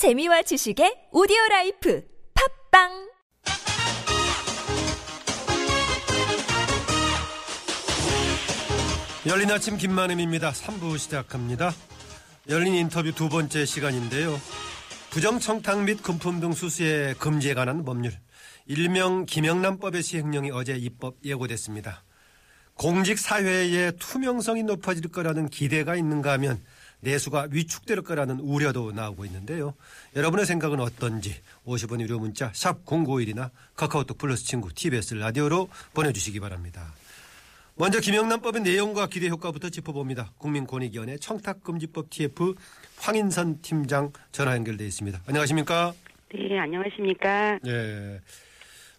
재미와 지식의 오디오 라이프 팟빵 열린 아침 김만흠입니다. 3부 시작합니다. 열린 인터뷰 두 번째 시간인데요. 부정청탁 및 금품 등 수수의 금지에 관한 법률. 일명 김영란법의 시행령이 어제 입법 예고됐습니다. 공직 사회의 투명성이 높아질 거라는 기대가 있는가 하면 내수가 위축될 거라는 우려도 나오고 있는데요. 여러분의 생각은 어떤지 50원 유료 문자 샵 0951이나 카카오톡 플러스 친구 TBS 라디오로 보내주시기 바랍니다. 먼저 김영란법의 내용과 기대 효과부터 짚어봅니다. 국민권익위원회 청탁금지법 TF 황인선 팀장 전화 연결돼 있습니다. 안녕하십니까? 네, 안녕하십니까? 예.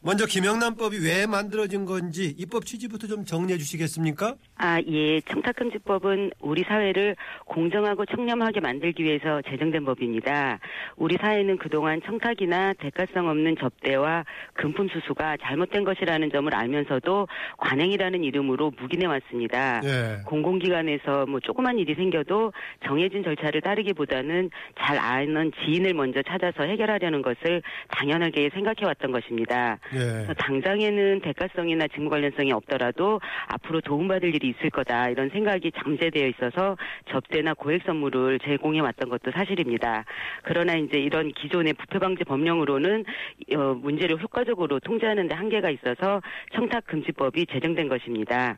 먼저 김영란법이 왜 만들어진 건지 입법 취지부터 좀 정리해 주시겠습니까? 아, 예. 청탁금지법은 우리 사회를 공정하고 청렴하게 만들기 위해서 제정된 법입니다. 우리 사회는 그동안 청탁이나 대가성 없는 접대와 금품 수수가 잘못된 것이라는 점을 알면서도 관행이라는 이름으로 묵인해 왔습니다. 예. 공공기관에서 뭐 조그만 일이 생겨도 정해진 절차를 따르기보다는 잘 아는 지인을 먼저 찾아서 해결하려는 것을 당연하게 생각해 왔던 것입니다. 예. 당장에는 대가성이나 직무 관련성이 없더라도 앞으로 도움받을 일이 있을 거다 이런 생각이 잠재되어 있어서 접대나 고액 선물을 제공해 왔던 것도 사실입니다. 그러나 이제 이런 기존의 부패 방지 법령으로는 어, 문제를 효과적으로 통제하는 데 한계가 있어서 청탁 금지법이 제정된 것입니다.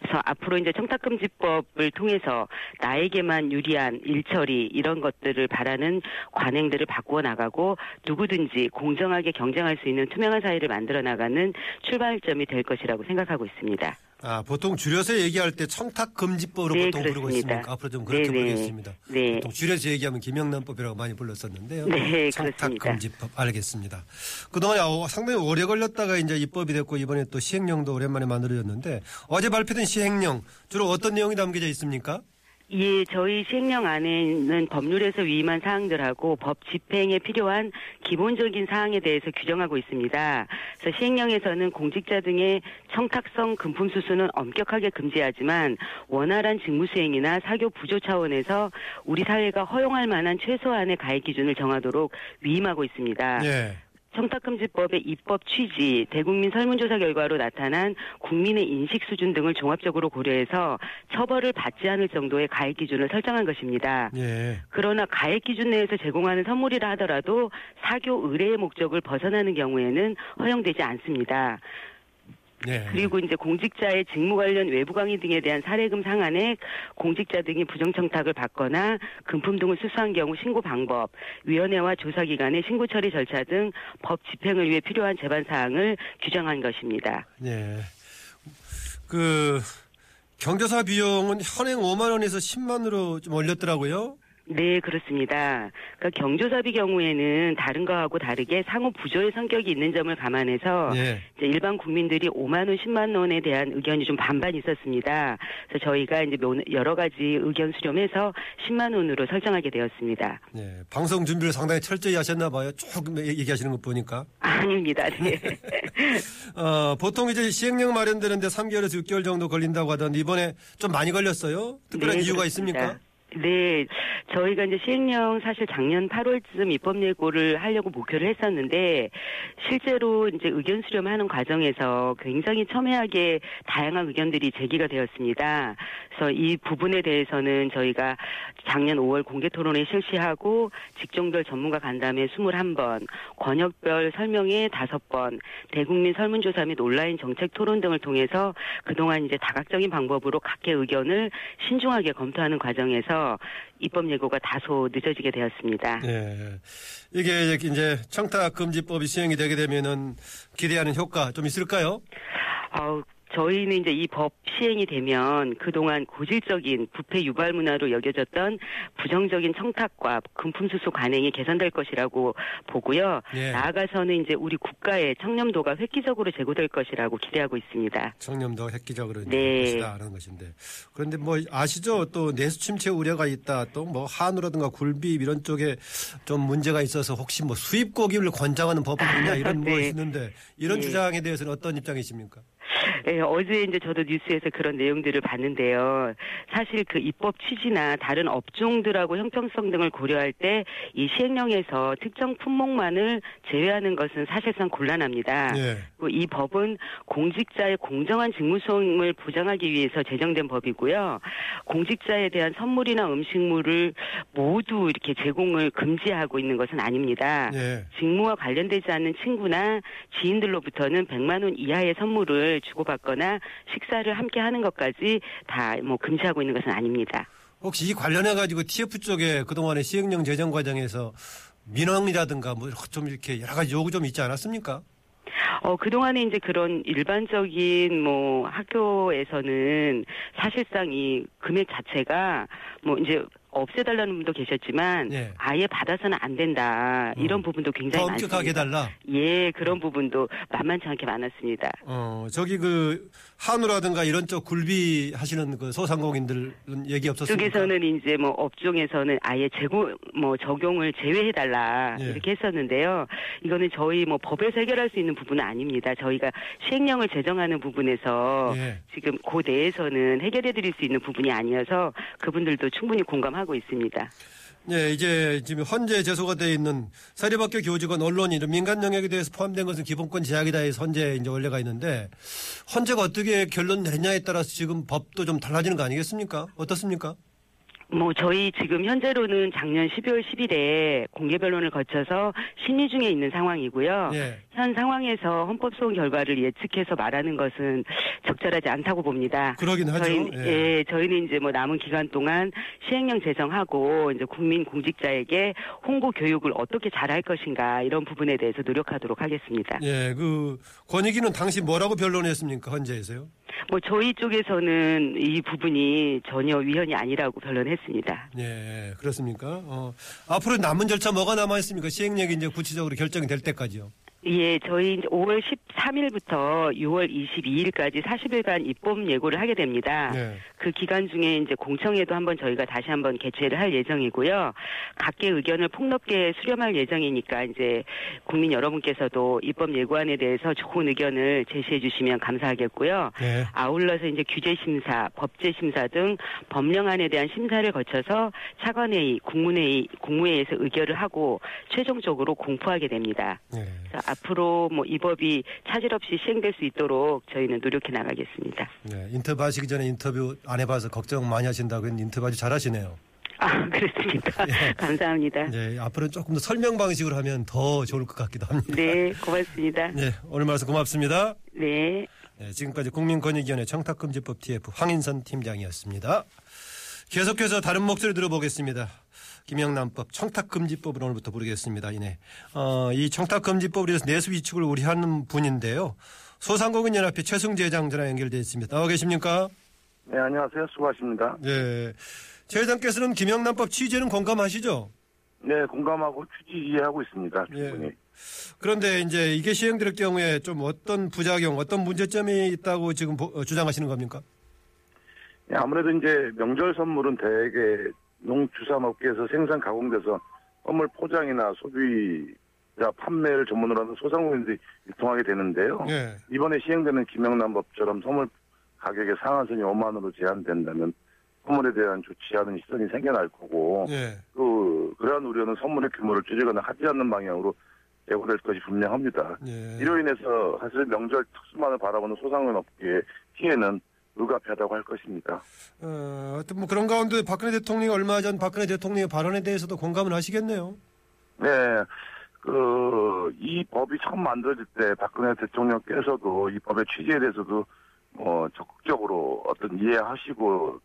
그래서 앞으로 이제 청탁금지법을 통해서 나에게만 유리한 일처리 이런 것들을 바라는 관행들을 바꾸어 나가고 누구든지 공정하게 경쟁할 수 있는 투명한 사회를 만들어 나가는 출발점이 될 것이라고 생각하고 있습니다. 아, 보통 줄여서 얘기할 때 청탁금지법으로 네, 보통 부르고 그렇습니다. 있습니까? 앞으로 좀 그렇게 네, 네. 부르겠습니다. 네. 보통 줄여서 얘기하면 김영란법이라고 많이 불렀었는데요. 네, 청탁금지법 알겠습니다. 그동안 어, 상당히 오래 걸렸다가 이제 입법이 됐고 이번에 또 시행령도 오랜만에 만들어졌는데 어제 발표된 시행령 주로 어떤 내용이 담겨져 있습니까? 예, 저희 시행령 안에는 법률에서 위임한 사항들하고 법 집행에 필요한 기본적인 사항에 대해서 규정하고 있습니다. 그래서 시행령에서는 공직자 등의 청탁성 금품 수수는 엄격하게 금지하지만 원활한 직무 수행이나 사교 부조 차원에서 우리 사회가 허용할 만한 최소한의 가액 기준을 정하도록 위임하고 있습니다. 예. 청탁금지법의 입법 취지, 대국민 설문조사 결과로 나타난 국민의 인식 수준 등을 종합적으로 고려해서 처벌을 받지 않을 정도의 가액 기준을 설정한 것입니다. 예. 그러나 가액 기준 내에서 제공하는 선물이라 하더라도 사교 의뢰의 목적을 벗어나는 경우에는 허용되지 않습니다. 예. 그리고 이제 공직자의 직무 관련 외부 강의 등에 대한 사례금 상한액, 공직자 등이 부정청탁을 받거나 금품 등을 수수한 경우 신고 방법, 위원회와 조사기관의 신고 처리 절차 등 법 집행을 위해 필요한 제반 사항을 규정한 것입니다. 예. 그 경조사 비용은 현행 5만 원에서 10만 원으로 좀 올렸더라고요. 네, 그렇습니다. 그러니까 경조사비 경우에는 다른 거하고 다르게 상호 부조의 성격이 있는 점을 감안해서 예. 이제 일반 국민들이 5만 원, 10만 원에 대한 의견이 좀 반반 있었습니다. 그래서 저희가 이제 몇- 여러 가지 의견 수렴해서 10만 원으로 설정하게 되었습니다. 예. 방송 준비를 상당히 철저히 하셨나 봐요. 조금 얘기하시는 것 보니까. 아닙니다. 네. 어, 보통 이제 시행령 마련되는데 3개월에서 6개월 정도 걸린다고 하던데 이번에 좀 많이 걸렸어요. 특별한 네, 이유가 그렇습니다. 있습니까? 네, 저희가 이제 시행령 사실 작년 8월쯤 입법 예고를 하려고 목표를 했었는데 실제로 이제 의견 수렴하는 과정에서 굉장히 첨예하게 다양한 의견들이 제기가 되었습니다. 그래서 이 부분에 대해서는 저희가 작년 5월 공개 토론회 실시하고 직종별 전문가 간담회 21번, 권역별 설명회 5번, 대국민 설문조사 및 온라인 정책 토론 등을 통해서 그동안 이제 다각적인 방법으로 각계 의견을 신중하게 검토하는 과정에서 입법 예고가 다소 늦어지게 되었습니다. 예. 이게 이제 청탁 금지법이 시행이 되게 되면은 기대하는 효과 좀 있을까요? 아우, 저희는 이제 이 법 시행이 되면 그동안 고질적인 부패 유발 문화로 여겨졌던 부정적인 청탁과 금품 수수 관행이 개선될 것이라고 보고요. 예. 나아가서는 이제 우리 국가의 청렴도가 획기적으로 제고될 것이라고 기대하고 있습니다. 청렴도 획기적으로 네. 것이다라는 것인데 그런데 뭐 아시죠? 또 내수 침체 우려가 있다. 또 뭐 한우라든가 굴비입 이런 쪽에 좀 문제가 있어서 혹시 뭐 수입 고기를 권장하는 법이 있냐 이런 뭐 네. 있는데 이런 네. 주장에 대해서는 어떤 입장이십니까? 예, 어제 이제 저도 뉴스에서 그런 내용들을 봤는데요. 사실 그 입법 취지나 다른 업종들하고 형평성 등을 고려할 때 이 시행령에서 특정 품목만을 제외하는 것은 사실상 곤란합니다. 예. 이 법은 공직자의 공정한 직무 수행을 보장하기 위해서 제정된 법이고요. 공직자에 대한 선물이나 음식물을 모두 이렇게 제공을 금지하고 있는 것은 아닙니다. 예. 직무와 관련되지 않는 친구나 지인들로부터는 100만 원 이하의 선물을 주고받거나 식사를 함께 하는 것까지 다 뭐 금지하고 있는 것은 아닙니다. 혹시 이 관련해 가지고 TF 쪽에 그동안의 시행령 제정 과정에서 민원이라든가 뭐 좀 이렇게 여러 가지 요구 좀 있지 않았습니까? 어, 그동안에 이제 그런 일반적인 뭐 학교에서는 사실상 이 금액 자체가 뭐 이제 없애달라는 분도 계셨지만 예. 아예 받아서는 안 된다 이런 음. 부분도 굉장히 더 엄격하게 많습니다. 해달라. 예, 그런 부분도 만만치 않게 많았습니다. 어, 저기 그 한우라든가 이런 쪽 굴비 하시는 그 소상공인들은 얘기 없었습니까? 쪽에서는 이제 뭐 업종에서는 아예 제고 뭐 적용을 제외해 달라 예. 이렇게 했었는데요. 이거는 저희 뭐 법에서 해결할 수 있는 부분은 아닙니다. 저희가 시행령을 제정하는 부분에서 예. 지금 그 내에서는 해결해 드릴 수 있는 부분이 아니어서 그분들도 충분히 공감하고 있습니다. 예, 이제 지금 헌재 제소가 되어 있는 사립학교 교직원 언론인 이런 민간 영역에 대해서 포함된 것은 기본권 제약이다 해서 헌재 이제 원래가 있는데 헌재가 어떻게 결론 내느냐에 따라서 지금 법도 좀 달라지는 거 아니겠습니까? 어떻습니까? 뭐 저희 지금 현재로는 작년 12월 10일에 공개 변론을 거쳐서 심의 중에 있는 상황이고요. 예. 현 상황에서 헌법 소원 결과를 예측해서 말하는 것은 적절하지 않다고 봅니다. 그러긴 하죠. 저희는, 예. 예, 저희는 이제 뭐 남은 기간 동안 시행령 제정하고 이제 국민 공직자에게 홍보 교육을 어떻게 잘할 것인가 이런 부분에 대해서 노력하도록 하겠습니다. 예, 그 권익위는 당시 뭐라고 변론했습니까? 헌재에서요? 뭐 저희 쪽에서는 이 부분이 전혀 위헌이 아니라고 변론했습니다. 예, 그렇습니까? 어, 앞으로 남은 절차 뭐가 남아 있습니까? 시행령이 이제 구체적으로 결정이 될 때까지요. 예, 저희 이제 5월 13일부터 6월 22일까지 40일간 입법 예고를 하게 됩니다. 예. 그 기간 중에 이제 공청회도 한번 저희가 다시 한번 개최를 할 예정이고요. 각계 의견을 폭넓게 수렴할 예정이니까 이제 국민 여러분께서도 입법 예고안에 대해서 좋은 의견을 제시해 주시면 감사하겠고요. 예. 아울러서 이제 규제 심사, 법제 심사 등 법령안에 대한 심사를 거쳐서 차관회의, 국무회의, 국무회의에서 의결을 하고 최종적으로 공포하게 됩니다. 예. 앞으로 뭐 이 법이 차질 없이 시행될 수 있도록 저희는 노력해 나가겠습니다. 예, 인터뷰 하시기 전에 인터뷰 안 해봐서 걱정 많이 하신다고 했는데 인터뷰 아주 잘하시네요. 아, 그렇습니까? 예. 감사합니다. 예, 앞으로는 조금 더 설명 방식으로 하면 더 좋을 것 같기도 합니다. 네, 고맙습니다. 예, 오늘 말씀 고맙습니다. 네. 예, 지금까지 국민권익위원회 청탁금지법 TF 황인선 팀장이었습니다. 계속해서 다른 목소리 들어보겠습니다. 김영란법 청탁금지법을 오늘부터 부르겠습니다. 이내 어, 이 청탁금지법을 위해서 내수 위축을 우려하는 분인데요. 소상공인 연합회 최승재 장 전화 연결되어 있습니다. 나와 계십니까? 네, 안녕하세요. 수고하십니다. 예. 최 회장께서는 김영란법 취지에는 공감하시죠? 네, 공감하고 취지 이해하고 있습니다. 충분히. 예. 그런데 이제 이게 시행될 경우에 좀 어떤 부작용, 어떤 문제점이 있다고 지금 보- 어, 주장하시는 겁니까? 네, 아무래도 이제 명절 선물은 대개 농수산업계에서 생산 가공돼서 선물 포장이나 소비자 판매를 전문으로 하는 소상공인들이 유통하게 되는데요. 예. 이번에 시행되는 김영란 법처럼 선물 가격의 상한선이 5만 원으로 제한된다면 선물에 대한 않은 시선이 생겨날 거고 예. 또 그러한 우려는 선물의 규모를 줄이거나 하지 않는 방향으로 제고될 것이 분명합니다. 예. 이로 인해서 사실 명절 특수만을 바라보는 소상공인 업계의 피해는 불가피하다고 할 것입니다. 어, 하여튼 뭐 그런 가운데 박근혜 대통령이 얼마 전 박근혜 대통령의 발언에 대해서도 공감을 하시겠네요. 네, 그, 이 법이 처음 만들어질 때 박근혜 대통령께서도 이 법의 취지에 대해서도 어, 적극적으로 어떤 이해하시고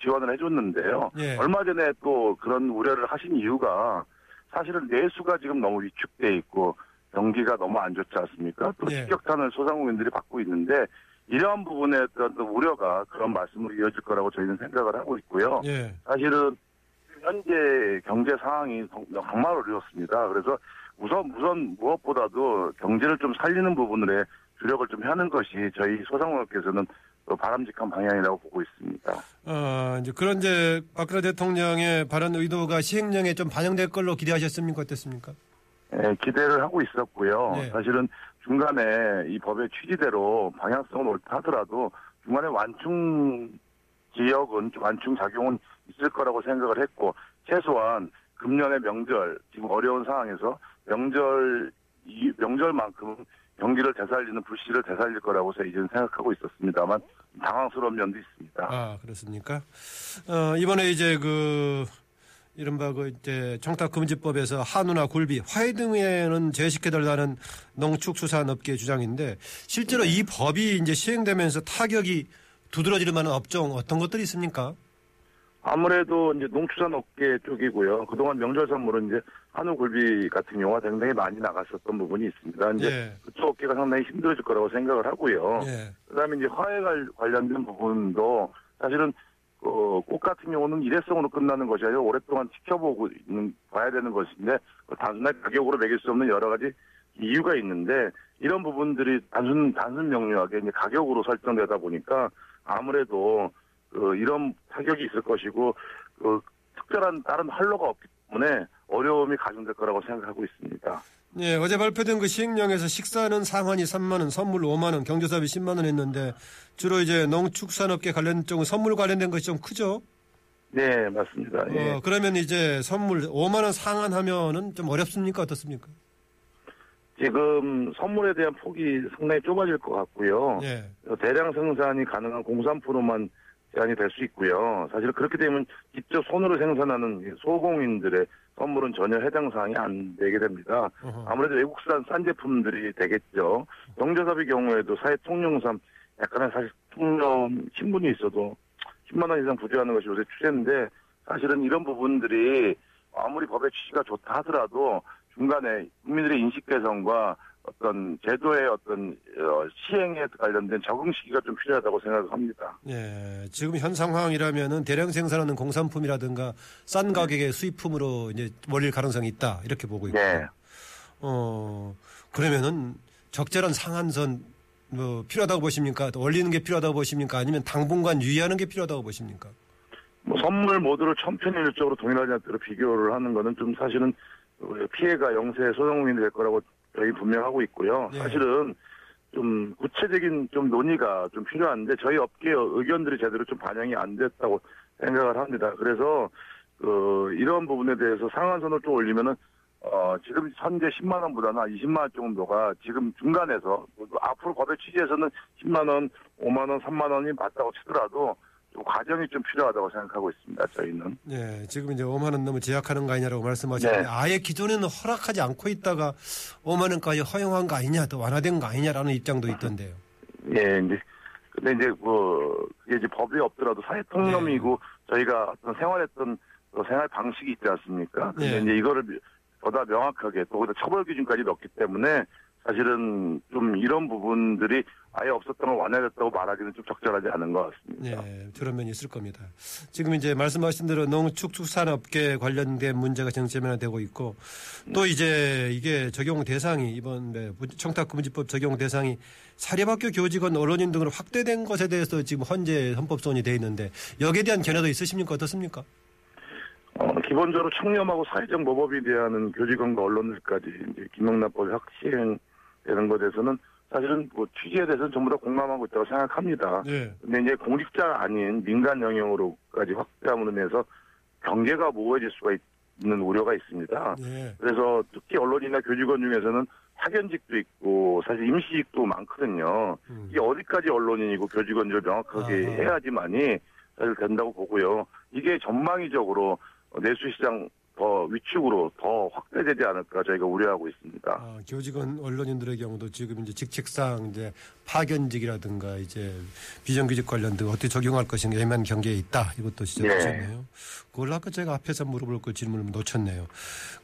지원을 해줬는데요. 예. 얼마 전에 또 그런 우려를 하신 이유가 사실은 내수가 지금 너무 위축돼 있고 경기가 너무 안 좋지 않습니까? 또 예. 직격탄을 소상공인들이 받고 있는데 이러한 부분에 또 우려가 그런 말씀으로 이어질 거라고 저희는 생각을 하고 있고요. 예. 사실은 현재 경제 상황이 정말 어렵습니다. 그래서 우선 우선 무엇보다도 경제를 좀 살리는 부분에 주력을 좀 하는 것이 저희 소상공인께서는 또 바람직한 방향이라고 보고 있습니다. 어, 이제 그런 이제 박근혜 대통령의 발언 의도가 시행령에 좀 반영될 걸로 기대하셨습니까? 어땠습니까? 예, 기대를 하고 있었고요. 네. 사실은 중간에 이 법의 취지대로 방향성은 옳다 하더라도 중간에 완충 지역은 완충 작용은 있을 거라고 생각을 했고 최소한 금년의 명절 지금 어려운 상황에서 명절 이 명절만큼 경기를 되살리는 불씨를 되살릴 거라고 서 이제는 생각하고 있었습니다만 당황스러운 면도 있습니다. 아 그렇습니까? 어, 이번에 이제 그 이른바 그 이제 청탁금지법에서 한우나 굴비, 화해 등에는 제시해달라는 농축수산업계 주장인데 실제로 이 법이 이제 시행되면서 타격이 두드러질 만한 업종 어떤 것들이 있습니까? 아무래도 이제 농축산업계 쪽이고요. 그동안 명절 선물은 이제 한우 굴비 같은 경우가 굉장히 많이 나갔었던 부분이 있습니다. 이제 예. 그쪽 업계가 상당히 힘들어질 거라고 생각을 하고요. 예. 그다음에 이제 화해 관- 관련된 부분도 사실은 그꽃 같은 경우는 일회성으로 끝나는 것이 아니라 오랫동안 지켜보고 있는 봐야 되는 것인데 그 단순하게 가격으로 매길 수 없는 여러 가지 이유가 있는데 이런 부분들이 단순 단순 명료하게 이제 가격으로 설정되다 보니까 아무래도 그 이런 타격이 있을 것이고 그 특별한 다른 활로가 없기 때문에 어려움이 가중될 거라고 생각하고 있습니다. 예, 어제 발표된 그 시행령에서 식사는 상한이 3만 원, 선물 5만 원, 경조사비 10만 원 했는데 주로 이제 농축산업계 관련 쪽은 선물 관련된 것이 좀 크죠? 네, 맞습니다. 예. 어, 그러면 이제 선물 5만 원 상한하면은 좀 어렵습니까? 어떻습니까? 지금 선물에 대한 폭이 상당히 좁아질 것 같고요. 예. 대량 생산이 가능한 공산품으로만 제한이 될 수 있고요. 사실 그렇게 되면 직접 손으로 생산하는 이 소공인들의 선물은 전혀 해당 사항이 안 되게 됩니다. 아무래도 외국산 싼 제품들이 되겠죠. 경제사비 경우에도 사회 통용상 약간의 사실 통념 신분이 있어도 10만 원 이상 부여하는 것이 요새 추세인데 사실은 이런 부분들이 아무리 법의 취지가 좋다 하더라도 중간에 국민들의 인식 개선과 어떤 제도의 어떤 어, 시행에 관련된 적응 시기가 좀 필요하다고 생각합니다. 예, 지금 현 상황이라면은 대량 생산하는 공산품이라든가 싼 가격의 수입품으로 이제 몰릴 가능성이 있다 이렇게 보고 있고, 네. 어 그러면은 적절한 상한선 뭐 필요하다고 보십니까? 또 올리는 게 필요하다고 보십니까? 아니면 당분간 유의하는 게 필요하다고 보십니까? 뭐 선물 모두를 천편일적으로 동일하지 않도록 비교를 하는 거는 좀 사실은 피해가 영세 소상공인이 될 거라고 저희 분명하고 있고요. 예. 사실은 좀 구체적인 좀 논의가 좀 필요한데 저희 업계 의견들이 제대로 좀 반영이 안 됐다고 생각을 합니다. 그래서 그 이런 부분에 대해서 상한선을 좀 올리면은 어 지금 현재 10만 원보다는 한 20만 원 정도가 지금 중간에서 앞으로 법의 취지에서는 10만 원, 5만 원, 3만 원이 맞다고 치더라도 좀 과정이 좀 필요하다고 생각하고 있습니다. 저희는. 예, 지금 이제 5만 원 너무 제약하는 거 아니냐라고 말씀하셨는데 네. 아예 기존에는 허락하지 않고 있다가 5만 원까지 허용한 거 아니냐, 또 완화된 거 아니냐라는 입장도 있던데요. 예, 이제 근데 이제 뭐 그게 이제 법이 없더라도 사회 통념이고 저희가 어떤 생활했던 그 생활 방식이 있지 않습니까? 근데 예. 이제 이거를 보다 명확하게 또 거기다 처벌 기준까지 넣기 때문에 사실은 좀 이런 부분들이 아예 없었던 걸 완화됐다고 말하기는 좀 적절하지 않은 것 같습니다. 네, 그런 면이 있을 겁니다. 지금 이제 말씀하신 대로 농축축산업계 관련된 문제가 정체면화되고 있고 또 이제 이게 적용 대상이 이번 네, 청탁금지법 적용 대상이 사립학교 교직원 언론인 등으로 확대된 것에 대해서 지금 헌재 헌법소원이 돼 있는데 여기에 대한 견해도 있으십니까 어떻습니까? 어, 기본적으로 청렴하고 사회적 모범이 대하는 교직원과 언론들까지 이제 김영란법이 확 시행되는 것에 대해서는 사실은 뭐 취지에 대해서는 전부 다 공감하고 있다고 생각합니다. 네. 근데 이제 공직자가 아닌 민간 영역으로까지 확대함으로 인해서 경계가 모호해질 수가 있- 있는 우려가 있습니다. 네. 그래서 특히 언론이나 교직원 중에서는 파견직도 있고 사실 임시직도 많거든요. 음. 이게 어디까지 언론인이고 교직원을 명확하게 아하. 해야지만이 사실 된다고 보고요. 이게 전망위적으로 내수시장 더 위축으로 더 확대되지 않을까 저희가 우려하고 있습니다. 아, 교직원 언론인들의 경우도 지금 이제 직책상 이제 파견직이라든가 이제 비정규직 관련 등 어떻게 적용할 것인가 애매한 경계에 있다. 이것도 지적하셨네요. 그걸 아까 제가 앞에서 물어볼 그 질문을 놓쳤네요.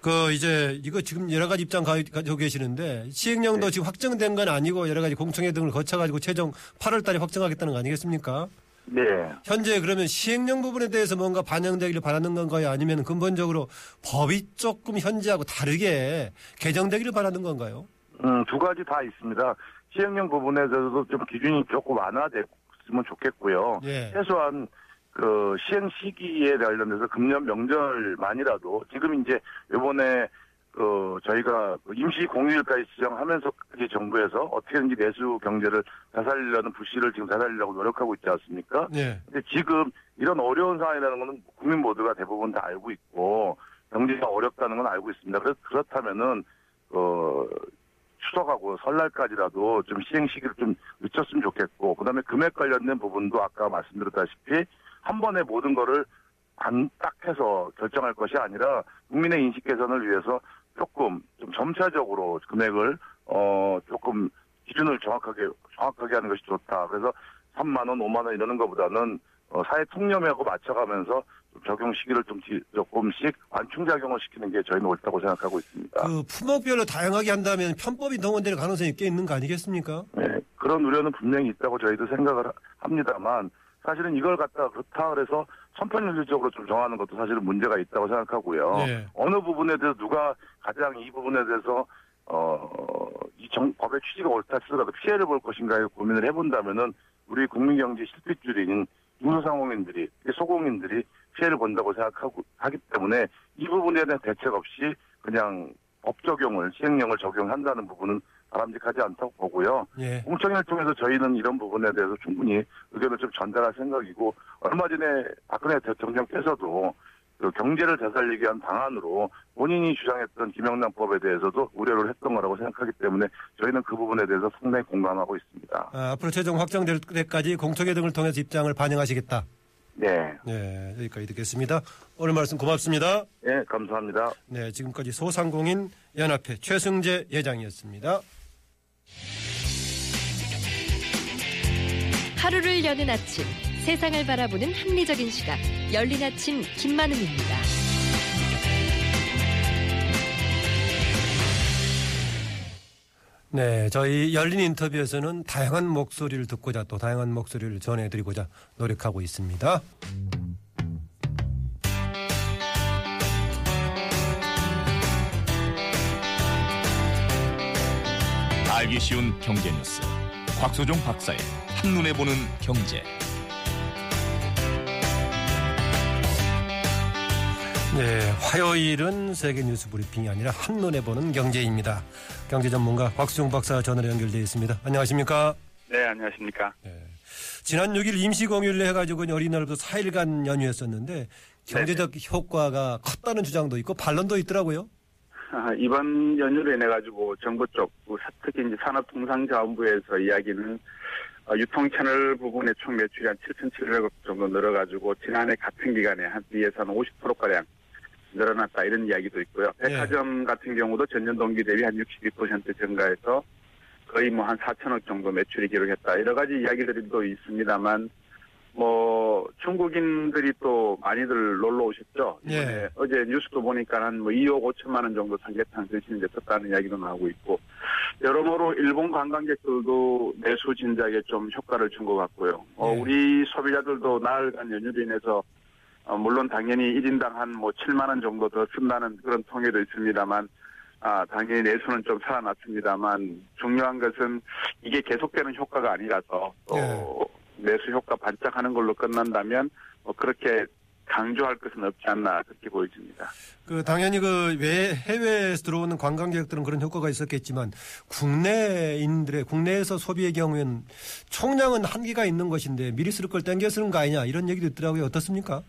그 이제 이거 지금 여러 가지 입장 가- 가지고 계시는데 시행령도 지금 확정된 건 아니고 여러 가지 공청회 등을 거쳐가지고 최종 8월 달에 확정하겠다는 거 아니겠습니까? 네. 현재 그러면 시행령 부분에 대해서 뭔가 반영되기를 바라는 건가요? 아니면 근본적으로 법이 조금 현재하고 다르게 개정되기를 바라는 건가요? 음, 두 가지 다 있습니다. 시행령 부분에 대해서도 좀 기준이 조금 완화됐으면 좋겠고요. 예. 최소한 그 시행 시기에 관련해서 금년 명절만이라도 지금 이제 이번에 그 저희가 그 임시 공휴일까지 지정하면서까지 정부에서 어떻게든지 내수 경제를 되살리려는 부실을 지금 되살리려고 노력하고 있지 않습니까? 예. 근데 지금 이런 어려운 상황이라는 것은 국민 모두가 대부분 다 알고 있고 경제가 어렵다는 건 알고 있습니다. 그래서 그렇다면은 어 추석하고 설날까지라도 좀 시행 시기를 좀 늦췄으면 좋겠고 그다음에 금액 관련된 부분도 아까 말씀드렸다시피 한 번에 모든 거를 반딱 해서 결정할 것이 아니라 국민의 인식 개선을 위해서 조금 좀 점차적으로 금액을 어 조금 기준을 정확하게 정확하게 하는 것이 좋다. 그래서 3만 원, 5만 원 이러는 것보다는 어, 사회 통념하고 맞춰가면서 좀 적용 시기를 좀 지- 조금씩 완충작용을 시키는 게 저희는 옳다고 생각하고 있습니다. 그 품목별로 다양하게 한다면 편법이 동원될 가능성이 꽤 있는 거 아니겠습니까? 네, 그런 우려는 분명히 있다고 저희도 생각을 하- 합니다만 사실은 이걸 갖다가 그렇다 그래서 천편일률적으로 좀 정하는 것도 사실은 문제가 있다고 생각하고요. 네. 어느 부분에 대해서 누가 가장 이 부분에 대해서 어이 법의 취지가 옳다 치더라도 피해를 볼 것인가에 고민을 해본다면은 우리 국민 경제 실핏줄인 중소상공인들이 소공인들이 피해를 본다고 생각하고 하기 때문에 이 부분에 대한 대책 없이 그냥 법 적용을 시행령을 적용한다는 부분은 바람직하지 않다고 보고요. 예. 공청회를 통해서 저희는 이런 부분에 대해서 충분히 의견을 좀 전달할 생각이고 얼마 전에 박근혜 대통령께서도 그 경제를 되살리기 위한 방안으로 본인이 주장했던 김영란법에 대해서도 우려를 했던 거라고 생각하기 때문에 저희는 그 부분에 대해서 상당히 공감하고 있습니다. 아, 앞으로 최종 확정될 때까지 공청회 등을 통해서 입장을 반영하시겠다. 네, 네, 여기까지 듣겠습니다. 오늘 말씀 고맙습니다. 예, 감사합니다. 네, 지금까지 소상공인 연합회 최승재 회장이었습니다. 하루를 여는 아침 세상을 바라보는 합리적인 시각 열린 아침 김만음입니다. 네, 저희 열린 인터뷰에서는 다양한 목소리를 듣고자 또 다양한 목소리를 전해드리고자 노력하고 있습니다. 알기 쉬운 경제 뉴스. 곽소종 박사의 한눈에 보는 경제. 네, 화요일은 세계 뉴스 브리핑이 아니라 한눈에 보는 경제입니다. 경제 전문가 곽수종 박사 전화로 연결되어 있습니다. 안녕하십니까? 네, 안녕하십니까. 지난 6일 임시공휴일을 해가지고 어린이날부터 4일간 연휴했었는데 경제적 효과가 컸다는 주장도 있고 반론도 있더라고요. 아, 이번 연휴로 인해 가지고 정부 쪽, 그 특히 이제 산업통상자원부에서 이야기는 어, 유통 채널 부분의 총 매출이 한 7,700억 정도 늘어가지고 지난해 같은 기간에 한 비해서 한 50%가량 늘어났다 이런 이야기도 있고요. 네. 백화점 같은 경우도 전년 동기 대비 한 62% 증가해서 거의 뭐 한 4천억 정도 매출이 기록했다. 여러 가지 이야기들이 또 있습니다만 뭐 중국인들이 또 많이들 놀러 오셨죠. 예. 어제 뉴스도 보니까 한 뭐 2억 5천만 원 정도 삼계탕 드시는 데 썼다는 이야기도 나오고 있고 여러모로 일본 관광객들도 내수 진작에 좀 효과를 준 것 같고요. 어, 예. 우리 소비자들도 나흘간 연휴로 인해서 어, 물론 당연히 1인당 한 뭐 7만 원 정도 더 쓴다는 그런 통계도 있습니다만 아, 당연히 내수는 좀 살아났습니다만 중요한 것은 이게 계속되는 효과가 아니라서 또 예. 내수 효과 반짝하는 걸로 끝난다면 뭐 그렇게 강조할 것은 없지 않나 그렇게 보여집니다. 그 당연히 그 외 해외에서 들어오는 관광객들은 그런 효과가 있었겠지만 국내인들의 국내에서 소비의 경우에는 총량은 한계가 있는 것인데 미리 쓸 걸 땡겨 쓰는 거 아니냐 이런 얘기도 있더라고요. 어떻습니까?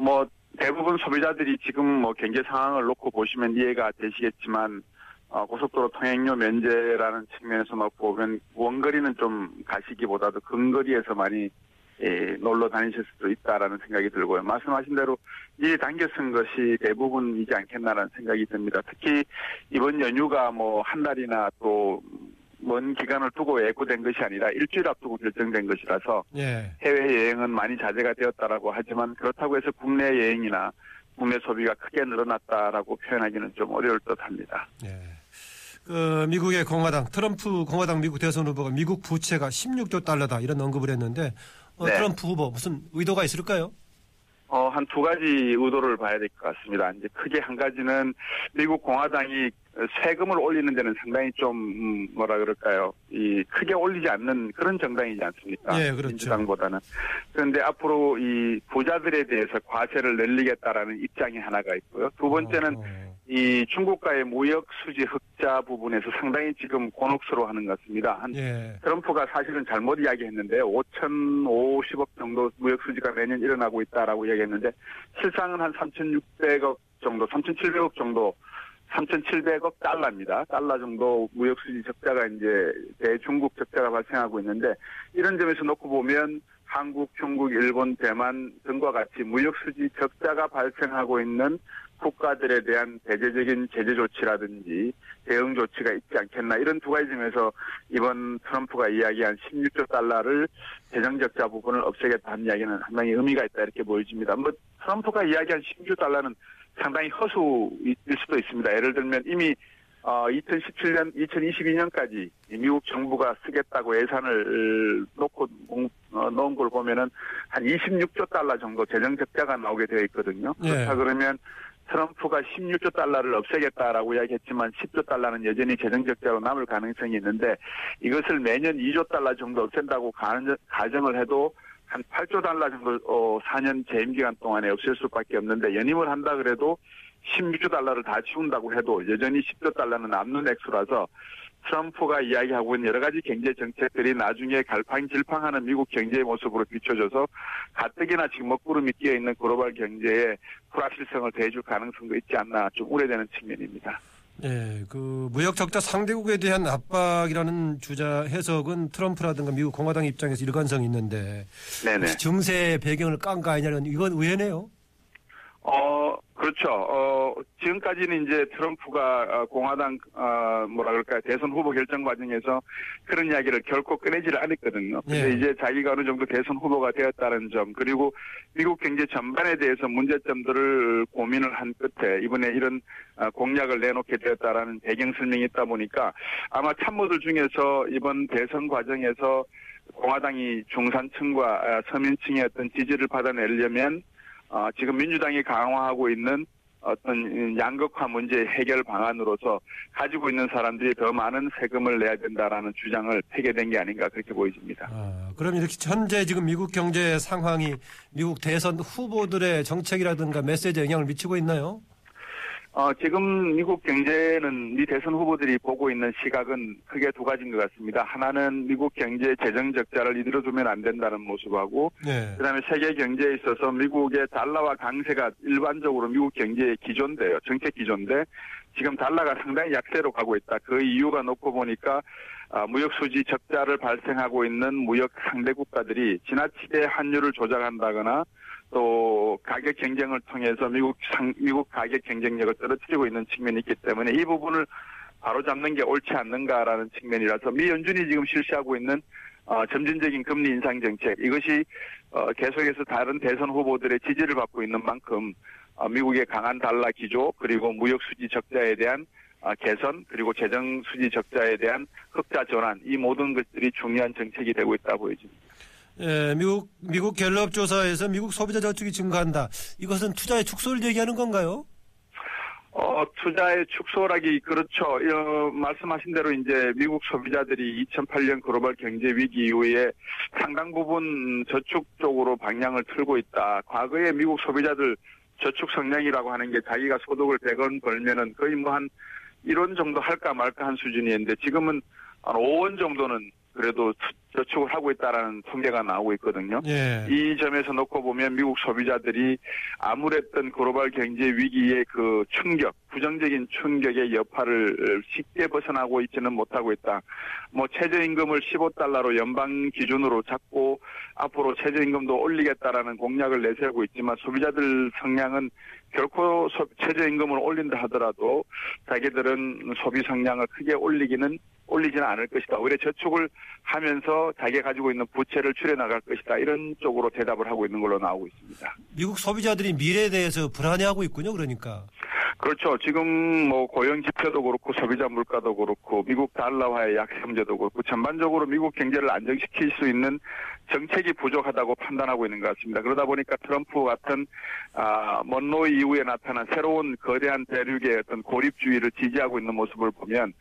뭐 대부분 소비자들이 지금 뭐 경제 상황을 놓고 보시면 이해가 되시겠지만 어, 고속도로 통행료 면제라는 측면에서 놓고 보면 원거리는 좀 가시기보다도 근거리에서 많이 예, 놀러 다니실 수도 있다라는 생각이 들고요. 말씀하신 대로 이 당겨 쓴 것이 대부분이지 않겠나라는 생각이 듭니다. 특히 이번 연휴가 뭐 한 달이나 또 먼 기간을 두고 예고된 것이 아니라 일주일 앞두고 결정된 것이라서 예. 해외 여행은 많이 자제가 되었다라고 하지만 그렇다고 해서 국내 여행이나 국내 소비가 크게 늘어났다라고 표현하기는 좀 어려울 듯합니다. 예. 그 미국의 공화당 트럼프 공화당 미국 대선 후보가 미국 부채가 16조 달러다 이런 언급을 했는데 어, 네. 트럼프 후보 무슨 의도가 있을까요? 어, 한 두 가지 의도를 봐야 될 것 같습니다. 이제 크게 한 가지는 미국 공화당이 세금을 올리는 데는 상당히 좀, 음, 뭐라 그럴까요. 이, 크게 올리지 않는 그런 정당이지 않습니까? 예, 그렇죠. 민주당보다는. 그런데 앞으로 이 부자들에 대해서 과세를 늘리겠다라는 입장이 하나가 있고요. 두 번째는 어, 이 중국과의 무역 수지 흑자 부분에서 상당히 지금 곤혹스러워하는 것 같습니다. 한 예. 트럼프가 사실은 잘못 이야기했는데 5,050억 정도 무역 수지가 매년 일어나고 있다라고 이야기했는데 실상은 한 3,600억 정도, 3,700억 정도, 3,700억 달러입니다. 달러 정도 무역 수지 적자가 이제 대중국 적자가 발생하고 있는데 이런 점에서 놓고 보면 한국, 중국, 일본, 대만 등과 같이 무역 수지 적자가 발생하고 있는 국가들에 대한 대대적인 제재 조치라든지 대응 조치가 있지 않겠나 이런 두 가지 점에서 이번 트럼프가 이야기한 16조 달러를 재정 적자 부분을 없애겠다는 이야기는 상당히 의미가 있다 이렇게 보여집니다. 뭐 트럼프가 이야기한 16조 달러는 상당히 허수일 수도 있습니다. 예를 들면 이미 어, 2017년, 2022년까지 미국 정부가 쓰겠다고 예산을 놓고 어, 넣은 걸 보면은 한 26조 달러 정도 재정 적자가 나오게 되어 있거든요. 예. 그렇다 그러면 트럼프가 16조 달러를 없애겠다라고 이야기했지만 10조 달러는 여전히 재정 적자로 남을 가능성이 있는데 이것을 매년 2조 달러 정도 없앤다고 가정- 가정을 해도 한 8조 달러 정도 어, 4년 재임 기간 동안에 없앨 수밖에 없는데 연임을 한다 그래도 16조 달러를 다 치운다고 해도 여전히 10조 달러는 남는 액수라서 트럼프가 이야기하고 있는 여러 가지 경제 정책들이 나중에 갈팡질팡하는 미국 경제의 모습으로 비춰져서 가뜩이나 지금 먹구름이 끼어 있는 글로벌 경제에 불확실성을 더해줄 가능성도 있지 않나 좀 우려되는 측면입니다. 예, 그 무역 적자 상대국에 대한 압박이라는 주자 해석은 트럼프라든가 미국 공화당 입장에서 일관성이 있는데 네네. 증세의 배경을 깐 거 아니냐는 이건 의외네요. 어, 그렇죠. 어, 지금까지는 이제 트럼프가 어, 공화당, 어, 뭐라 그럴까요. 대선 후보 결정 과정에서 그런 이야기를 결코 꺼내지를 않았거든요. 근데 예. 이제 자기가 어느 정도 대선 후보가 되었다는 점, 그리고 미국 경제 전반에 대해서 문제점들을 고민을 한 끝에 이번에 이런 어, 공약을 내놓게 되었다라는 배경 설명이 있다 보니까 아마 참모들 중에서 이번 대선 과정에서 공화당이 중산층과 어, 서민층의 어떤 지지를 받아내려면 어, 지금 민주당이 강화하고 있는 어떤 양극화 문제 해결 방안으로서 가지고 있는 사람들이 더 많은 세금을 내야 된다라는 주장을 폐기된 게 아닌가 그렇게 보여집니다. 아, 그럼 이렇게 현재 지금 미국 경제 상황이 미국 대선 후보들의 정책이라든가 메시지에 영향을 미치고 있나요? 어, 지금 미국 경제는 미 대선 후보들이 보고 있는 시각은 크게 두 가지인 것 같습니다. 하나는 미국 경제 재정 적자를 이대로 두면 안 된다는 모습하고 네. 그다음에 세계 경제에 있어서 미국의 달러와 강세가 일반적으로 미국 경제의 기조인데요. 정책 기조인데 지금 달러가 상당히 약세로 가고 있다. 그 이유가 놓고 보니까 아, 무역 수지 적자를 발생하고 있는 무역 상대 국가들이 지나치게 환율을 조작한다거나 또 가격 경쟁을 통해서 미국 상, 미국 가격 경쟁력을 떨어뜨리고 있는 측면이 있기 때문에 이 부분을 바로 잡는 게 옳지 않는가라는 측면이라서 미 연준이 지금 실시하고 있는 어, 점진적인 금리 인상 정책 이것이 어, 계속해서 다른 대선 후보들의 지지를 받고 있는 만큼 어, 미국의 강한 달러 기조 그리고 무역 수지 적자에 대한 어, 개선 그리고 재정 수지 적자에 대한 흑자 전환 이 모든 것들이 중요한 정책이 되고 있다 보여집니다. 예, 미국 미국 갤럽 조사에서 미국 소비자 저축이 증가한다. 이것은 투자의 축소를 얘기하는 건가요? 어, 투자의 축소라기 그렇죠. 어, 말씀하신 대로 이제 미국 소비자들이 2008년 글로벌 경제 위기 이후에 상당 부분 저축 쪽으로 방향을 틀고 있다. 과거에 미국 소비자들 저축 성향이라고 하는 게 자기가 소득을 100원 벌면은 거의 뭐 한 1원 정도 할까 말까 한 수준이었는데 지금은 한 5원 정도는 그래도 저축을 하고 있다라는 통계가 나오고 있거든요. 예. 이 점에서 놓고 보면 미국 소비자들이 아무랬던 글로벌 경제 위기의 그 충격, 부정적인 충격의 여파를 쉽게 벗어나고 있지는 못하고 있다. 뭐 최저임금을 15달러로 연방 기준으로 잡고 앞으로 최저임금도 올리겠다라는 공약을 내세우고 있지만 소비자들 성향은 결코 소- 최저임금을 올린다 하더라도 자기들은 소비 성향을 크게 올리기는 올리지는 않을 것이다. 오히려 저축을 하면서 자기가 가지고 있는 부채를 줄여나갈 것이다. 이런 쪽으로 대답을 하고 있는 걸로 나오고 있습니다. 미국 소비자들이 미래에 대해서 불안해하고 있군요. 그러니까. 그렇죠. 지금 뭐 고용 지표도 그렇고 소비자 물가도 그렇고 미국 달러화의 약세 문제도 그렇고 전반적으로 미국 경제를 안정시킬 수 있는 정책이 부족하다고 판단하고 있는 것 같습니다. 그러다 보니까 트럼프 같은 아, 먼로 이후에 나타난 새로운 거대한 대륙의 어떤 고립주의를 지지하고 있는 모습을 보면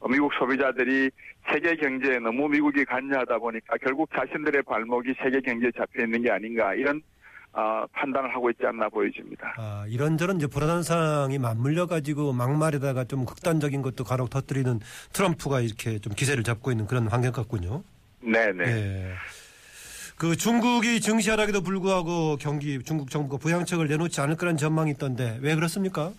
어, 미국 소비자들이 세계 경제에 너무 미국이 관여하다 보니까 결국 자신들의 발목이 세계 경제에 잡혀 있는 게 아닌가 이런 어, 판단을 하고 있지 않나 보여집니다. 아, 이런저런 이제 불안한 상황이 맞물려 가지고 막말에다가 좀 극단적인 것도 간혹 터뜨리는 트럼프가 이렇게 좀 기세를 잡고 있는 그런 환경 같군요. 네네. 예. 그 중국이 증시하락에도 불구하고 경기 중국 정부가 부양책을 내놓지 않을 거라는 전망이 있던데 왜 그렇습니까?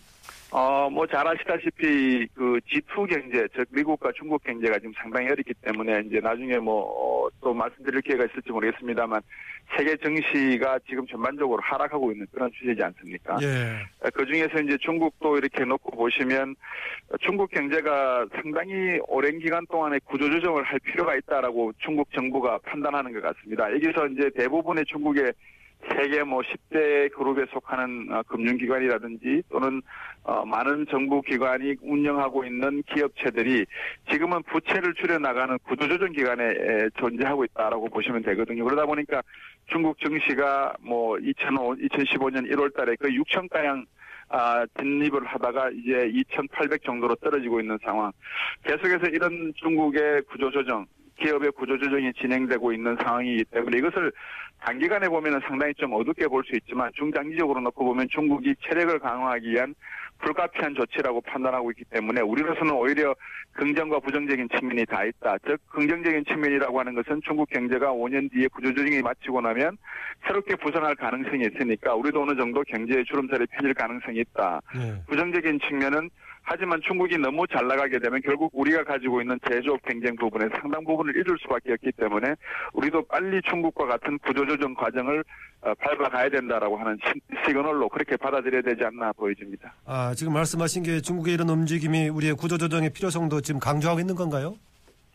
어, 뭐, 잘 아시다시피, 그, G2 경제, 즉, 미국과 중국 경제가 지금 상당히 어렵기 때문에, 이제 나중에 뭐, 어, 또 말씀드릴 기회가 있을지 모르겠습니다만, 세계 증시가 지금 전반적으로 하락하고 있는 그런 추세지 않습니까? 예. 그 중에서 이제 중국도 이렇게 놓고 보시면, 중국 경제가 상당히 오랜 기간 동안에 구조조정을 할 필요가 있다라고 중국 정부가 판단하는 것 같습니다. 여기서 이제 대부분의 중국의 세계 뭐 10대 그룹에 속하는 어, 금융기관이라든지 또는 어, 많은 정부 기관이 운영하고 있는 기업체들이 지금은 부채를 줄여나가는 구조조정 기관에 에, 존재하고 있다라고 보시면 되거든요. 그러다 보니까 중국 증시가 뭐 2005, 2015년 1월 달에 그 6천 가량 아, 진입을 하다가 이제 2,800 정도로 떨어지고 있는 상황. 계속해서 이런 중국의 구조조정, 기업의 구조조정이 진행되고 있는 상황이기 때문에 이것을 단기간에 보면은 상당히 좀 어둡게 볼 수 있지만 중장기적으로 놓고 보면 중국이 체력을 강화하기 위한 불가피한 조치라고 판단하고 있기 때문에 우리로서는 오히려 긍정과 부정적인 측면이 다 있다. 즉 긍정적인 측면이라고 하는 것은 중국 경제가 5년 뒤에 구조조정이 마치고 나면 새롭게 부상할 가능성이 있으니까 우리도 어느 정도 경제의 주름살이 펴질 가능성이 있다. 예. 부정적인 측면은 하지만 중국이 너무 잘 나가게 되면 결국 우리가 가지고 있는 제조업 경쟁 부분에 상당 부분을 잃을 수밖에 없기 때문에 우리도 빨리 중국과 같은 구조조정 과정을 어, 밟아가야 된다라고 하는 시, 시그널로 그렇게 받아들여야 되지 않나 보여집니다. 아, 지금 말씀하신 게 중국의 이런 움직임이 우리의 구조조정의 필요성도 지금 강조하고 있는 건가요?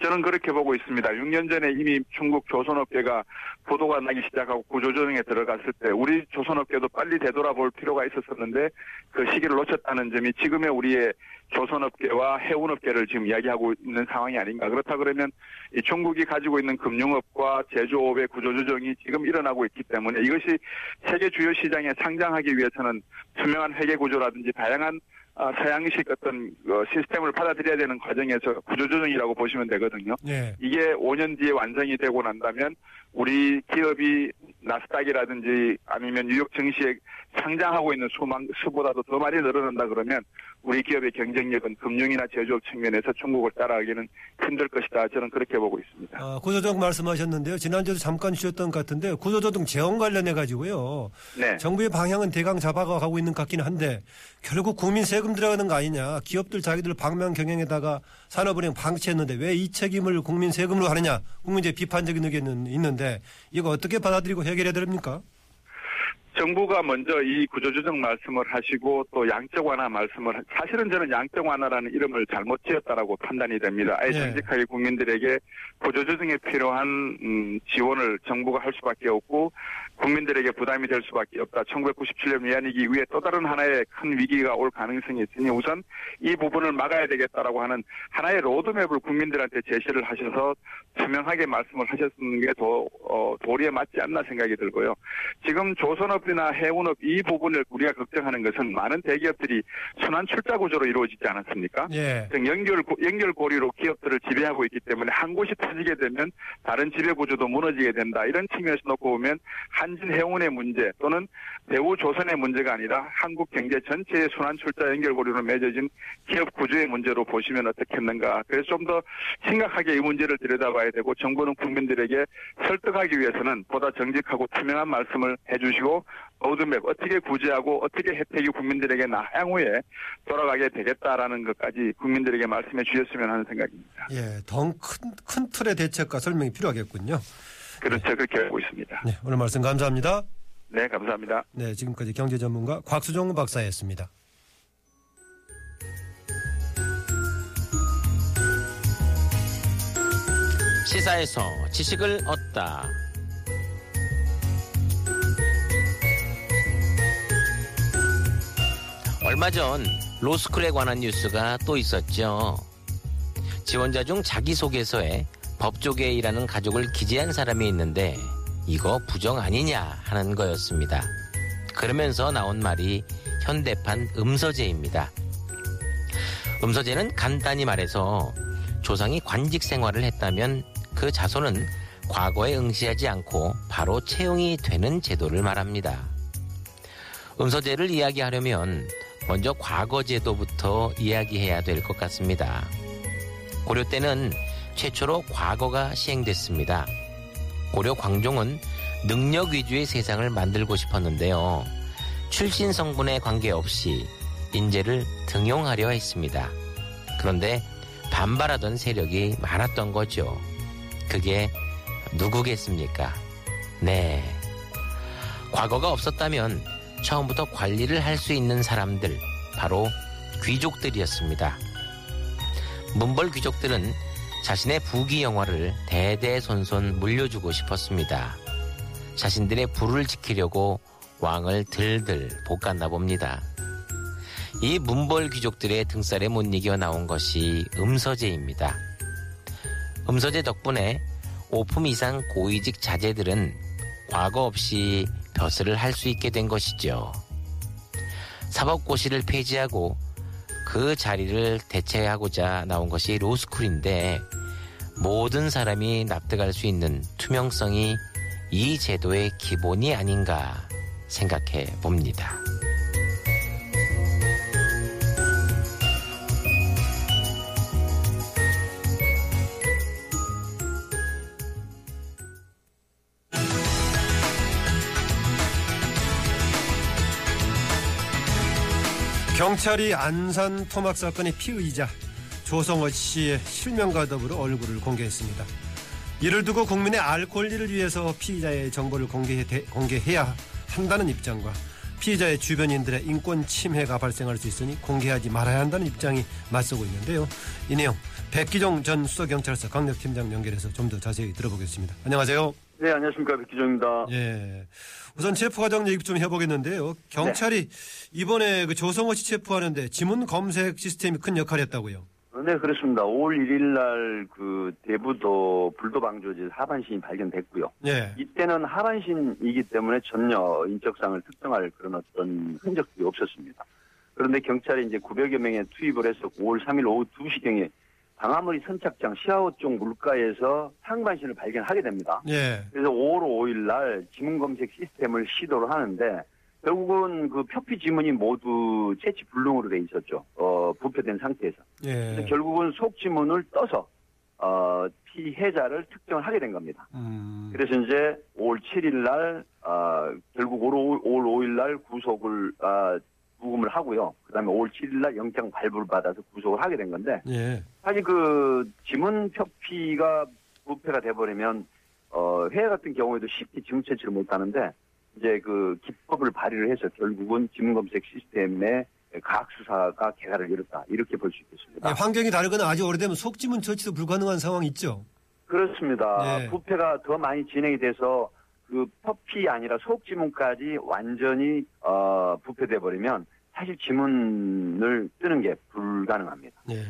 저는 그렇게 보고 있습니다. 6년 전에 이미 중국 조선업계가 보도가 나기 시작하고 구조조정에 들어갔을 때 우리 조선업계도 빨리 되돌아볼 필요가 있었었는데 그 시기를 놓쳤다는 점이 지금의 우리의 조선업계와 해운업계를 지금 이야기하고 있는 상황이 아닌가. 그렇다 그러면 이 중국이 가지고 있는 금융업과 제조업의 구조조정이 지금 일어나고 있기 때문에 이것이 세계 주요 시장에 상장하기 위해서는 투명한 회계 구조라든지 다양한 아, 서양식 어떤 어, 시스템을 받아들여야 되는 과정에서 구조조정이라고 보시면 되거든요. 예. 이게 5년 뒤에 완성이 되고 난다면 우리 기업이 나스닥이라든지 아니면 뉴욕 증시에 상장하고 있는 수만 수보다도 더 많이 늘어난다 그러면 우리 기업의 경쟁력은 금융이나 제조업 측면에서 중국을 따라가기는 힘들 것이다. 저는 그렇게 보고 있습니다. 아, 구조조정 말씀하셨는데요. 지난주에도 잠깐 주셨던 것 같은데 구조조정 재원 관련해 가지고요. 네. 정부의 방향은 대강 잡아가고 있는 것 같긴 한데 결국 국민 세금 들어가는 거 아니냐. 기업들 자기들 방면 경영에다가 산업은행 방치했는데 왜 이 책임을 국민 세금으로 하느냐. 국민적 비판적인 의견은 있는데 이거 어떻게 받아들이고 해결해야 됩니까? 정부가 먼저 이 구조조정 말씀을 하시고 또 양적 완화 말씀을 하- 사실은 저는 양적 완화라는 이름을 잘못 지었다라고 판단이 됩니다. 아예 예. 정직하게 국민들에게 구조조정에 필요한 음, 지원을 정부가 할 수밖에 없고 국민들에게 부담이 될 수밖에 없다. 1997년 위안위기 이후에 또 다른 하나의 큰 위기가 올 가능성이 있으니 우선 이 부분을 막아야 되겠다라고 하는 하나의 로드맵을 국민들한테 제시를 하셔서 투명하게 말씀을 하셨는 게더 어, 도리에 맞지 않나 생각이 들고요. 지금 조선업 이나 해운업 이 부분을 우리가 걱정하는 것은 많은 대기업들이 순환 출자 구조로 이루어지지 않았습니까? 예. 즉 연결 연결 고리로 기업들을 지배하고 있기 때문에 한 곳이 터지게 되면 다른 지배 구조도 무너지게 된다. 이런 측면에서 놓고 보면 한진 해운의 문제 또는 대우 조선의 문제가 아니라 한국 경제 전체의 순환 출자 연결 고리로 맺어진 기업 구조의 문제로 보시면 어떻겠는가. 그래서 좀 더 심각하게 이 문제를 들여다봐야 되고 정부는 국민들에게 설득하기 위해서는 보다 정직하고 투명한 말씀을 해주시고 로드맵 어떻게 구제하고 어떻게 혜택이 국민들에게 나 향후에 돌아가게 되겠다라는 것까지 국민들에게 말씀해 주셨으면 하는 생각입니다. 예. 더큰큰 틀의 대책과 설명이 필요하겠군요. 그렇죠. 그렇게 알고 있습니다. 네. 오늘 말씀 감사합니다. 네, 감사합니다. 네. 지금까지 경제 전문가 곽수종 박사였습니다. 시사에서 지식을 얻다. 얼마 전 로스쿨에 관한 뉴스가 또 있었죠. 지원자 중 자기소개서에 법조계에 일하는 가족을 기재한 사람이 있는데 이거 부정 아니냐 하는 거였습니다. 그러면서 나온 말이 현대판 음서제입니다. 음서제는 간단히 말해서 조상이 관직 생활을 했다면 그 자손은 과거에 응시하지 않고 바로 채용이 되는 제도를 말합니다. 음서제를 이야기하려면 먼저 과거 제도부터 이야기해야 될 것 같습니다. 고려 때는 최초로 과거가 시행됐습니다. 고려 광종은 능력 위주의 세상을 만들고 싶었는데요. 출신 성분에 관계없이 인재를 등용하려 했습니다. 그런데 반발하던 세력이 많았던 거죠. 그게 누구겠습니까? 네. 과거가 없었다면 처음부터 관리를 할 수 있는 사람들, 바로 귀족들이었습니다. 문벌 귀족들은 자신의 부귀 영화를 대대손손 물려주고 싶었습니다. 자신들의 부를 지키려고 왕을 들들 볶았나 봅니다. 이 문벌 귀족들의 등살에 못 이겨 나온 것이 음서제입니다. 음서제 덕분에 오품 이상 고위직 자제들은 과거 없이 벼슬을 할 수 있게 된 것이죠. 사법고시를 폐지하고 그 자리를 대체하고자 나온 것이 로스쿨인데 모든 사람이 납득할 수 있는 투명성이 이 제도의 기본이 아닌가 생각해 봅니다. 경찰이 안산 토막 사건의 피의자 조성호 씨의 실명과 더불어 얼굴을 공개했습니다. 이를 두고 국민의 알 권리를 위해서 피의자의 정보를 공개해, 공개해야 한다는 입장과 피의자의 주변인들의 인권 침해가 발생할 수 있으니 공개하지 말아야 한다는 입장이 맞서고 있는데요. 이 내용 백기종 전 수서경찰서 강력팀장 연결해서 좀 더 자세히 들어보겠습니다. 안녕하세요. 네, 안녕하십니까. 백기종입니다. 예. 우선 체포 과정 얘기 좀 해보겠는데요. 경찰이 네. 이번에 그 조성호 씨 체포하는데 지문 검색 시스템이 큰 역할을 했다고요. 네, 그렇습니다. 5월 1일 날 그 대부도 불도 방조제 하반신이 발견됐고요. 예. 이때는 하반신이기 때문에 전혀 인적상을 특정할 그런 어떤 흔적들이 없었습니다. 그런데 경찰이 이제 900여 명에 투입을 해서 5월 3일 오후 2시경에 방아머리 선착장 시아호 쪽 물가에서 상반신을 발견하게 됩니다. 예. 그래서 5월 5일 날 지문 검색 시스템을 시도를 하는데 결국은 그 표피 지문이 모두 채취 불능으로 돼 있었죠. 어, 부패된 상태에서. 예. 결국은 속 지문을 떠서 어, 피해자를 특정을 하게 된 겁니다. 음. 그래서 이제 5월 7일 날 어, 결국 5월, 5일 날 구속을 어, 구금을 하고요. 그다음에 5월 7일 날 영장 발부를 받아서 구속을 하게 된 건데 예. 사실 그 지문 표피가 부패가 돼버리면 어, 회화 같은 경우에도 쉽게 지문 채취를 못하는데 이제 그 기법을 발휘를 해서 결국은 지문 검색 시스템의 과학 수사가 개가를 열었다 이렇게 볼 수 있겠습니다. 네, 환경이 다르거나 아주 오래되면 속지문 처치도 불가능한 상황이 있죠. 그렇습니다. 네. 부패가 더 많이 진행이 돼서 그 퍼피 아니라 속지문까지 완전히 어, 부패돼 버리면 사실 지문을 뜨는 게 불가능합니다. 예.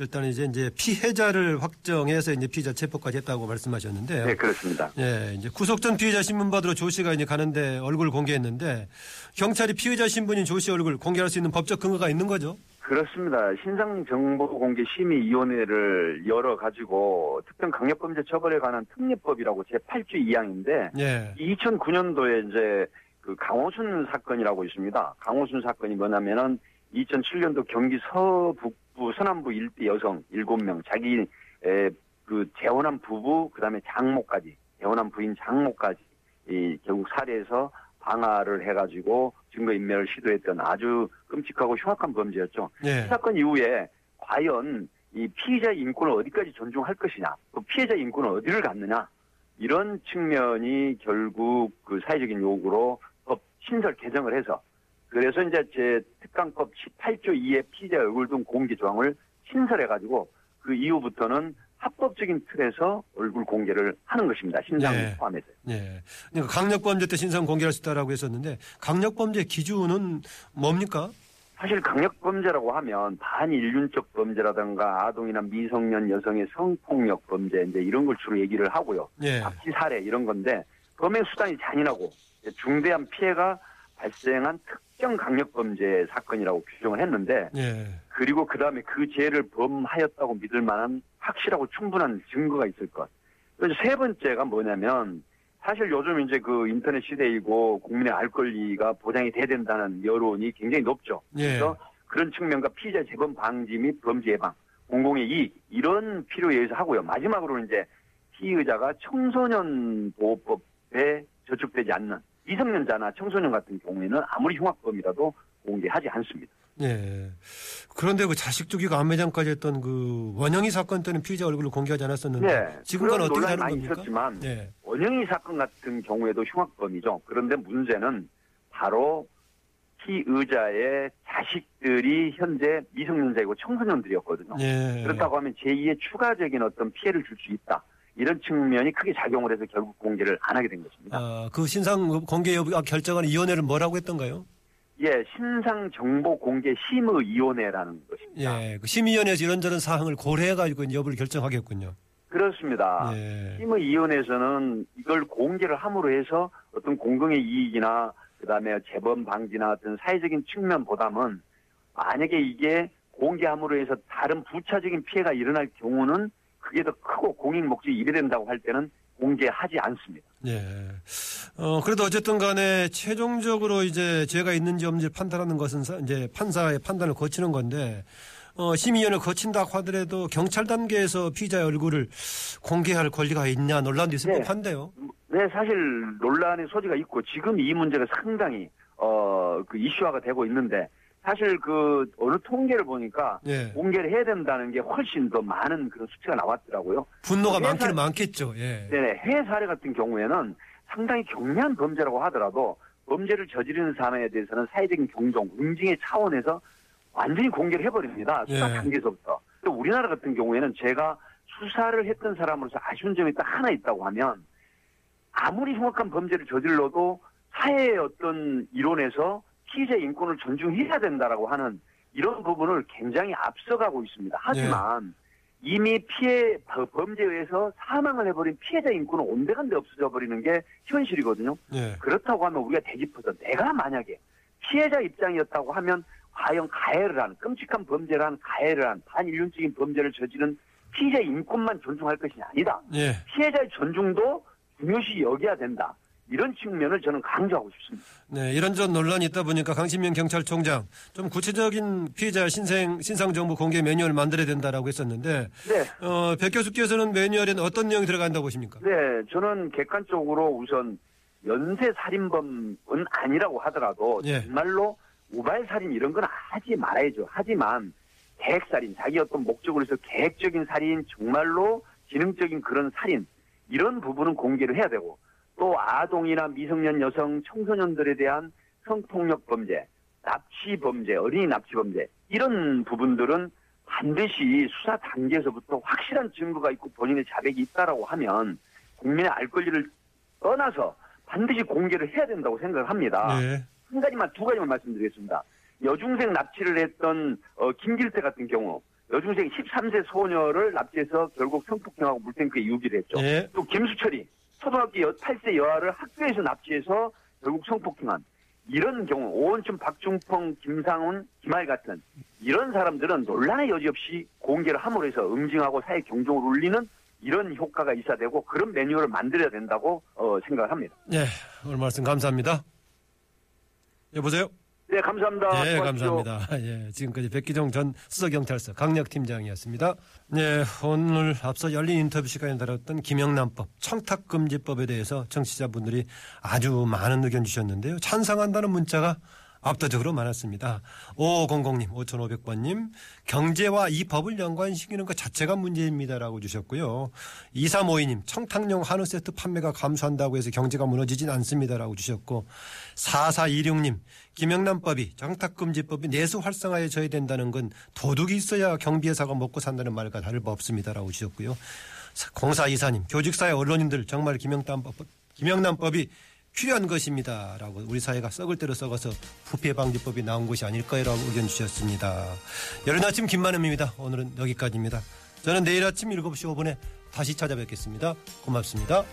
일단 이제 이제 피해자를 확정해서 이제 피의자 체포까지 했다고 말씀하셨는데요. 네, 그렇습니다. 예, 이제 구속 전 피의자 신문 받으러 조 씨가 이제 가는데 얼굴 공개했는데 경찰이 피의자 신분인 조 씨 얼굴 공개할 수 있는 법적 근거가 있는 거죠? 그렇습니다. 신상정보공개심의위원회를 열어 가지고 특정 강력범죄 처벌에 관한 특례법이라고 제 8조 2항인데 예. 2009년도에 이제 그 강호순 사건이라고 있습니다. 강호순 사건이 뭐냐면은 2007년도 경기 서북부 서남부 일대 여성 7명 자기 에, 그 재혼한 부부 그다음에 장모까지 재혼한 부인 장모까지 이 결국 살해해서 방화를 해가지고 증거 인멸을 시도했던 아주 끔찍하고 흉악한 범죄였죠. 예. 이 사건 이후에 과연 이 피해자 인권을 어디까지 존중할 것이냐, 또 피해자 인권은 어디를 갖느냐 이런 측면이 결국 그 사회적인 요구로 법 신설 개정을 해서 그래서 이제 제 특강법 18조 2의 피해자 얼굴 등 공개 조항을 신설해가지고 그 이후부터는 합법적인 틀에서 얼굴 공개를 하는 것입니다. 신상 네. 포함해서. 예. 그러니까 강력범죄 때 신상 공개할 수 있다라고 했었는데 강력범죄 기준은 뭡니까? 사실 강력범죄라고 하면 반인륜적 범죄라든가 아동이나 미성년 여성의 성폭력 범죄 이제 이런 걸 주로 얘기를 하고요. 예. 합치 살해 이런 건데 범행 수단이 잔인하고 중대한 피해가 발생한 특정 강력범죄 사건이라고 규정을 했는데 예. 그리고 그 다음에 그 죄를 범하였다고 믿을 만한 확실하고 충분한 증거가 있을 것. 그래서 세 번째가 뭐냐면 사실 요즘 이제 그 인터넷 시대이고 국민의 알 권리가 보장이 돼야 된다는 여론이 굉장히 높죠. 예. 그래서 그런 측면과 피의자 재범 방지 및 범죄 예방, 공공의 이익 이런 필요에 의해서 하고요. 마지막으로 이제 피의자가 청소년 보호법에 저촉되지 않는 미성년자나 청소년 같은 경우에는 아무리 흉악범이라도 공개하지 않습니다. 예. 그런데 그 자식 죽이고 안매장까지 했던 그 원영이 사건 때는 피의자 얼굴을 공개하지 않았었는데 네. 지금과는 그런 어떻게 다른 많이 겁니까? 있었지만 예. 원영이 사건 같은 경우에도 흉악범이죠. 그런데 문제는 바로 피의자의 자식들이 현재 미성년자이고 청소년들이었거든요. 예. 그렇다고 하면 제2의 추가적인 어떤 피해를 줄 수 있다. 이런 측면이 크게 작용을 해서 결국 공개를 안 하게 된 것입니다. 아, 그 신상 공개 여부 아, 결정하는 위원회를 뭐라고 했던가요? 예, 신상 정보 공개 심의위원회라는 것입니다. 예. 그 심의위원회에서 이런저런 사항을 고려해가지고 여부를 결정하겠군요. 그렇습니다. 예. 심의위원회에서는 이걸 공개를 함으로 해서 어떤 공공의 이익이나 그다음에 재범 방지나 어떤 사회적인 측면보다는 만약에 이게 공개함으로 해서 다른 부차적인 피해가 일어날 경우는 그게 더 크고 공익 목적이 이래된다고 할 때는 공개하지 않습니다. 예. 어, 그래도 어쨌든 간에 최종적으로 이제 죄가 있는지 없는지 판단하는 것은 사- 이제 판사의 판단을 거치는 건데, 어, 심의위원을 거친다고 하더라도 경찰 단계에서 피의자의 얼굴을 공개할 권리가 있냐 논란도 있을 네. 법한데요. 네, 사실 논란의 소지가 있고 지금 이 문제가 상당히 어, 그 이슈화가 되고 있는데 사실 그 어느 통계를 보니까 예. 공개를 해야 된다는 게 훨씬 더 많은 그런 수치가 나왔더라고요. 분노가 회사- 많기는 많겠죠. 예. 네네, 해외 사례 같은 경우에는 상당히 경미한 범죄라고 하더라도 범죄를 저지르는 사람에 대해서는 사회적인 경종, 응징의 차원에서 완전히 공개를 해버립니다. 수사 예. 단계에서부터. 또 우리나라 같은 경우에는 제가 수사를 했던 사람으로서 아쉬운 점이 딱 하나 있다고 하면 아무리 흉악한 범죄를 저질러도 사회의 어떤 이론에서 피의자 인권을 존중해야 된다라고 하는 이런 부분을 굉장히 앞서가고 있습니다. 하지만 이미 피해 범죄에 의해서 사망을 해버린 피해자 인권은 온데간데 없어져 버리는 게 현실이거든요. 예. 그렇다고 하면 우리가 되짚어서 내가 만약에 피해자 입장이었다고 하면 과연 가해를 한 끔찍한 범죄를 한 가해를 한 반인륜적인 범죄를 저지른 피해자 인권만 존중할 것이 아니다. 예. 피해자의 존중도 중요시 여겨야 된다. 이런 측면을 저는 강조하고 싶습니다. 네, 이런저런 논란이 있다 보니까 강신명 경찰총장 좀 구체적인 피해자 신생, 신상 정보 공개 매뉴얼을 만들어야 된다라고 했었는데, 네, 어, 백 교수께서는 매뉴얼에는 어떤 내용이 들어간다고 보십니까? 네, 저는 객관적으로 우선 연쇄 살인범은 아니라고 하더라도 예. 정말로 우발 살인 이런 건 하지 말아야죠. 하지만 계획 살인, 자기 어떤 목적으로 해서 계획적인 살인, 정말로 지능적인 그런 살인 이런 부분은 공개를 해야 되고 또 아동이나 미성년 여성, 청소년들에 대한 성폭력 범죄, 납치 범죄, 어린이 납치 범죄 이런 부분들은 반드시 수사 단계에서부터 확실한 증거가 있고 본인의 자백이 있다라고 하면 국민의 알 권리를 떠나서 반드시 공개를 해야 된다고 생각을 합니다. 네. 한 가지만 두 가지만 말씀드리겠습니다. 여중생 납치를 했던 어, 김길태 같은 경우 여중생 13세 소녀를 납치해서 결국 성폭행하고 물탱크에 유기를 했죠. 예. 또 김수철이 초등학교 여- 8세 여아를 학교에서 납치해서 결국 성폭행한 이런 경우 오원춘, 박중펑, 김상훈, 김할 같은 이런 사람들은 논란의 여지 없이 공개를 함으로 해서 응징하고 사회 경종을 울리는 이런 효과가 있어야 되고 그런 매뉴얼을 만들어야 된다고 어, 생각을 합니다. 예, 오늘 말씀 감사합니다. 여보세요? 네, 감사합니다. 예, 수고하십시오. 감사합니다. 예, 지금까지 백기정 전 수석경찰서 강력팀장이었습니다. 네, 오늘 앞서 열린 인터뷰 시간에 다뤘던 김영란법, 청탁금지법에 대해서 청취자분들이 아주 많은 의견 주셨는데요. 찬성한다는 문자가 압도적으로 많았습니다. 5500님, 5500번님, 경제와 이 법을 연관시키는 것 자체가 문제입니다라고 주셨고요. 2352님, 청탁용 한우 세트 판매가 감소한다고 해서 경제가 무너지진 않습니다라고 주셨고, 4426님, 김영란법이 청탁금지법이 내수 활성화에 저해된다는 건 도둑이 있어야 경비회사가 먹고 산다는 말과 다를 바 없습니다라고 주셨고요. 0424님, 교직사회 언론인들 정말 김영란법, 김영란법이 필요한 것입니다 라고 우리 사회가 썩을 대로 썩어서 부패 방지법이 나온 것이 아닐까요 라고 의견 주셨습니다. 여름 아침 김만음입니다. 오늘은 여기까지입니다. 저는 내일 아침 7시 5분에 다시 찾아뵙겠습니다. 고맙습니다.